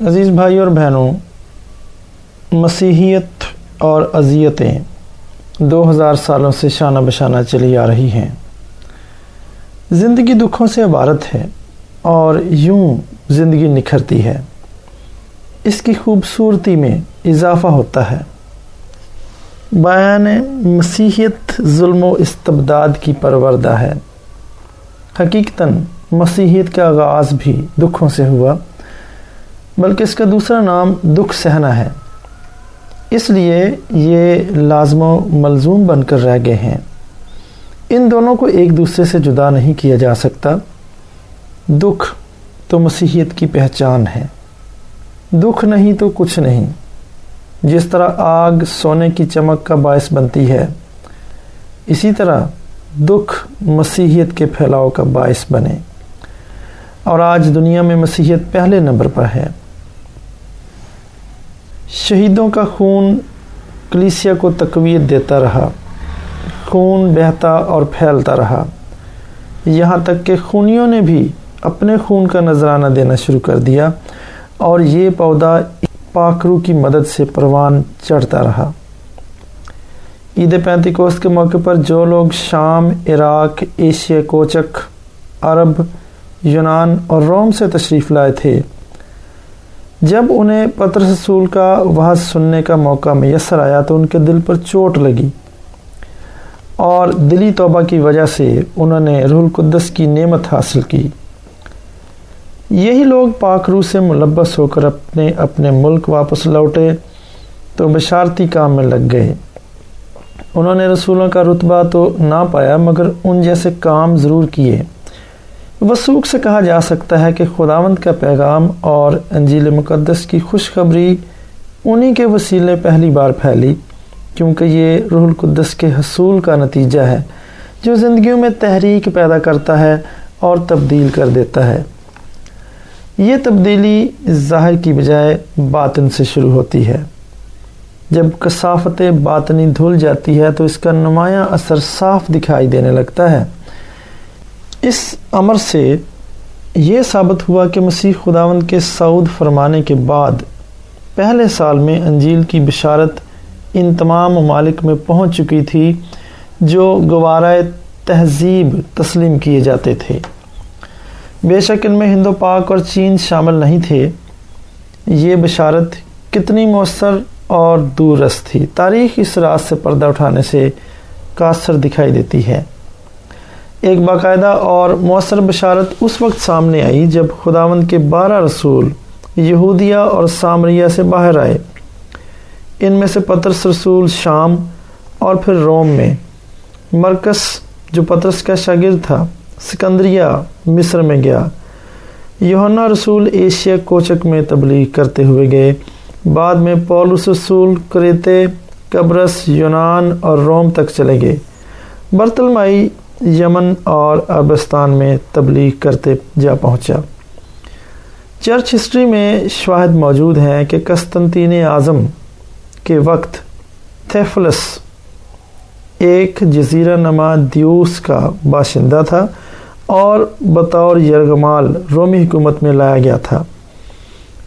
عزیز بھائی اور بہنوں، مسیحیت اور اذیتیں دو ہزار سالوں سے شانہ بشانہ چلی آ رہی ہیں۔ زندگی دکھوں سے عبارت ہے اور یوں زندگی نکھرتی ہے۔ اس کی خوبصورتی میں اضافہ ہوتا ہے۔ بیان مسیحیت ظلم و استبداد کی پروردہ ہے۔ حقیقتاً مسیحیت کا آغاز بھی دکھوں سے ہوا۔ بلکہ اس کا دوسرا نام دکھ سہنا ہے۔ اس لیے یہ لازم و ملزوم بن کر رہ گئے ہیں۔ ان دونوں کو ایک دوسرے سے جدا نہیں کیا جا سکتا۔ دکھ تو مسیحیت کی پہچان ہے۔ دکھ نہیں تو کچھ نہیں۔ جس طرح آگ سونے کی چمک کا باعث بنتی ہے، اسی طرح دکھ مسیحیت کے پھیلاؤ کا باعث بنے۔ اور آج دنیا میں مسیحیت پہلے نمبر پر ہے۔ شہیدوں کا خون کلیسیا کو تقویت دیتا رہا۔ خون بہتا اور پھیلتا رہا۔ یہاں تک کہ خونیوں نے بھی اپنے خون کا نذرانہ دینا شروع کر دیا اور یہ پودا پاکرو کی مدد سے پروان چڑھتا رہا۔ عید پینتی کوست کے موقع پر جو لوگ شام، عراق، ایشیا، کوچک، عرب، یونان اور روم سے تشریف لائے تھے جب انہیں پتر رسول کا وحض سننے کا موقع میسر آیا تو ان کے دل پر چوٹ لگی اور دلی توبہ کی وجہ سے انہوں نے روح القدس کی نعمت حاصل کی۔ یہی لوگ پاک روح سے ملبس ہو کر اپنے اپنے ملک واپس لوٹے تو بشارتی کام میں لگ گئے۔ انہوں نے رسولوں کا رتبہ تو نہ پایا مگر ان جیسے کام ضرور کیے۔ وسوخ سے کہا جا سکتا ہے کہ خداوند کا پیغام اور انجیل مقدس کی خوشخبری انہی کے وسیلے پہلی بار پھیلی، کیونکہ یہ روح القدس کے حصول کا نتیجہ ہے، جو زندگیوں میں تحریک پیدا کرتا ہے اور تبدیل کر دیتا ہے۔ یہ تبدیلی ظاہر کی بجائے باطن سے شروع ہوتی ہے۔ جب کثافت باطنی دھل جاتی ہے تو اس کا نمایاں اثر صاف دکھائی دینے لگتا ہے۔ اس امر سے یہ ثابت ہوا کہ مسیح خداوند کے سعود فرمانے کے بعد پہلے سال میں انجیل کی بشارت ان تمام ممالک میں پہنچ چکی تھی جو گوارۂ تہذیب تسلیم کیے جاتے تھے۔ بے شک ان میں ہندو پاک اور چین شامل نہیں تھے۔ یہ بشارت کتنی مؤثر اور دور رس تھی۔ تاریخ اس راز سے پردہ اٹھانے سے کاثر دکھائی دیتی ہے۔ ایک باقاعدہ اور مؤثر بشارت اس وقت سامنے آئی جب خداوند کے بارہ رسول یہودیہ اور سامریہ سے باہر آئے۔ ان میں سے پترس رسول شام اور پھر روم میں۔ مرکز جو پترس کا شاگرد تھا، سکندریہ، مصر میں گیا۔ یونا رسول ایشیا کوچک میں تبلیغ کرتے ہوئے گئے۔ بعد میں پولس رسول کریتے قبرس یونان اور روم تک چلے گئے۔ برتلمائی یمن اور ابستان میں تبلیغ کرتے جا پہنچا۔ چرچ ہسٹری میں شواہد موجود ہیں کہ قسطنطین اعظم کے وقت تھیفلس ایک جزیرہ نما دیوس کا باشندہ تھا اور بطور یرغمال رومی حکومت میں لایا گیا تھا۔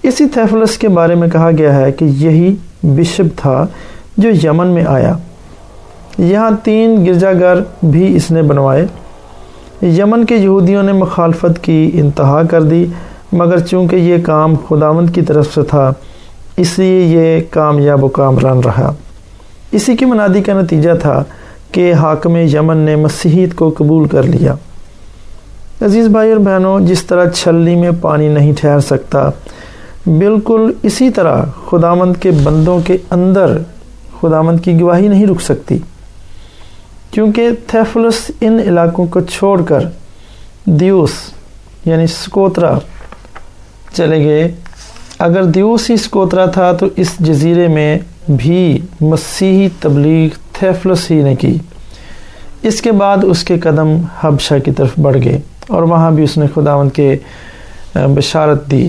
اسی تھیفلس کے بارے میں کہا گیا ہے کہ یہی بشپ تھا جو یمن میں آیا۔ یہاں تین گرجا گھر بھی اس نے بنوائے۔ یمن کے یہودیوں نے مخالفت کی، انتہا کر دی، مگر چونکہ یہ کام خداوند کی طرف سے تھا، اس لیے یہ کامیاب و کامران رہا۔ اسی کی منادی کا نتیجہ تھا کہ حاکم یمن نے مسیحیت کو قبول کر لیا۔ عزیز بھائی اور بہنوں، جس طرح چھلی میں پانی نہیں ٹھہر سکتا، بالکل اسی طرح خداوند کے بندوں کے اندر خداوند کی گواہی نہیں رک سکتی۔ کیونکہ تھیفلس ان علاقوں کو چھوڑ کر دیوس یعنی سکوترا، چلے گئے۔ اگر دیوس ہی سکوترا تھا تو اس جزیرے میں بھی مسیحی تبلیغ تھیفلس ہی نے کی۔ اس کے بعد اس کے قدم حبشہ کی طرف بڑھ گئے اور وہاں بھی اس نے خداون کے بشارت دی۔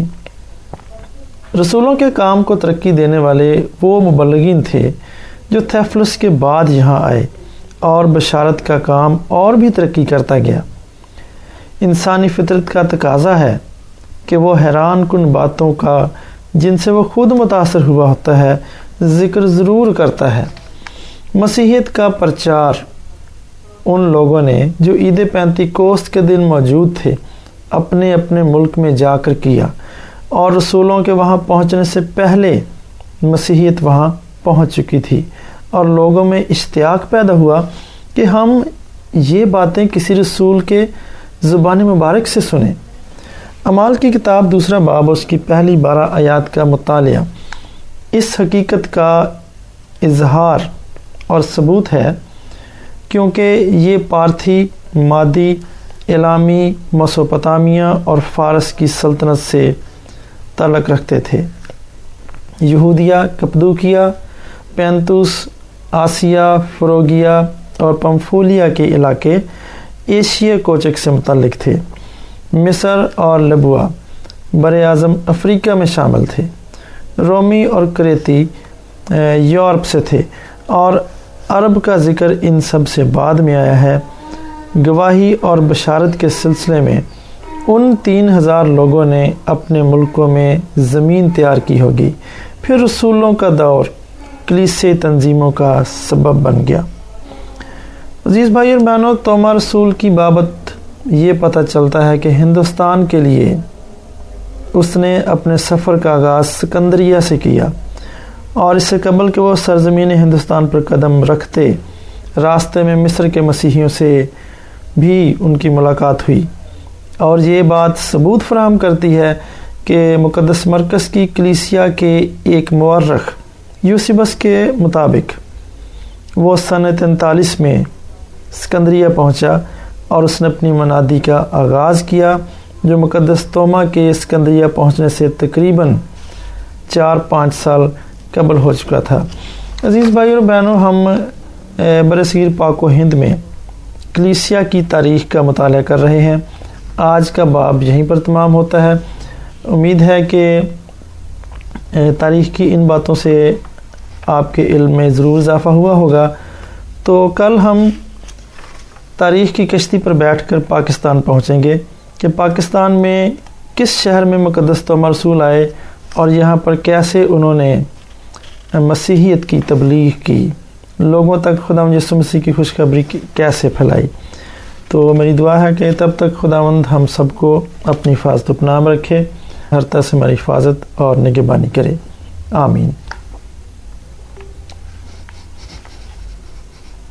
رسولوں کے کام کو ترقی دینے والے وہ مبلغین تھے جو تھیفلس کے بعد یہاں آئے۔ اور بشارت کا کام اور بھی ترقی کرتا گیا۔ انسانی فطرت کا تقاضا ہے کہ وہ حیران کن باتوں کا، جن سے وہ خود متاثر ہوا ہوتا ہے، ذکر ضرور کرتا ہے۔ مسیحیت کا پرچار۔ ان لوگوں نے جو عید پینتی کوست کے دن موجود تھے، اپنے اپنے ملک میں جا کر کیا اور رسولوں کے وہاں پہنچنے سے پہلے مسیحیت وہاں پہنچ چکی تھی۔ اور لوگوں میں اشتیاق پیدا ہوا کہ ہم یہ باتیں کسی رسول کے زبان مبارک سے سنیں۔ امال کی کتاب دوسرا باب اس کی پہلی بارہ آیات کا مطالعہ اس حقیقت کا اظہار اور ثبوت ہے، کیونکہ یہ پارتھی مادی علامی مسوپتامیہ اور فارس کی سلطنت سے تعلق رکھتے تھے۔ یہودیہ، کپدوکیا، پینتوس آسیا فروگیا اور پمفولیا کے علاقے ایشیا کوچک سے متعلق تھے۔ مصر اور لبوا بر اعظم افریقہ میں شامل تھے۔ رومی اور کریتی یورپ سے تھے۔ اور عرب کا ذکر ان سب سے بعد میں آیا ہے۔ گواہی اور بشارت کے سلسلے میں ان تین ہزار لوگوں نے اپنے ملکوں میں زمین تیار کی ہوگی۔ پھر رسولوں کا دور کلیسے تنظیموں کا سبب بن گیا۔ عزیز بھائی اور بہنوں توما رسول کی بابت یہ پتہ چلتا ہے کہ ہندوستان کے لیے اس نے اپنے سفر کا آغاز سکندریہ سے کیا اور اس سے قبل کہ وہ سرزمین ہندوستان پر قدم رکھتے، راستے میں مصر کے مسیحیوں سے بھی ان کی ملاقات ہوئی۔ اور یہ بات ثبوت فراہم کرتی ہے کہ مقدس مرکز کی کلیسیا کے ایک مورخ یوسیبس کے مطابق وہ سن تینتالیس میں سکندریہ پہنچا اور اس نے اپنی منادی کا آغاز کیا، جو مقدس توما کے سکندریہ پہنچنے سے تقریباً چار پانچ سال قبل ہو چکا تھا۔ عزیز بھائی اور بہنوں، ہم برصغیر پاک و ہند میں کلیسیا کی تاریخ کا مطالعہ کر رہے ہیں۔ آج کا باب یہیں پر تمام ہوتا ہے۔ امید ہے کہ تاریخ کی ان باتوں سے آپ کے علم میں ضرور اضافہ ہوا ہوگا۔ تو کل ہم تاریخ کی کشتی پر بیٹھ کر پاکستان پہنچیں گے کہ پاکستان میں کس شہر میں مقدس تو مرسول آئے اور یہاں پر کیسے انہوں نے مسیحیت کی تبلیغ کی۔ لوگوں تک خدا یسو مسیح کی خوشخبری کیسے پھیلائی۔ تو میری دعا ہے کہ تب تک خداوند ہم سب کو اپنی حفاظت اپنام رکھے، ہر طرح سے ہماری حفاظت اور نگبانی کرے۔ آمین۔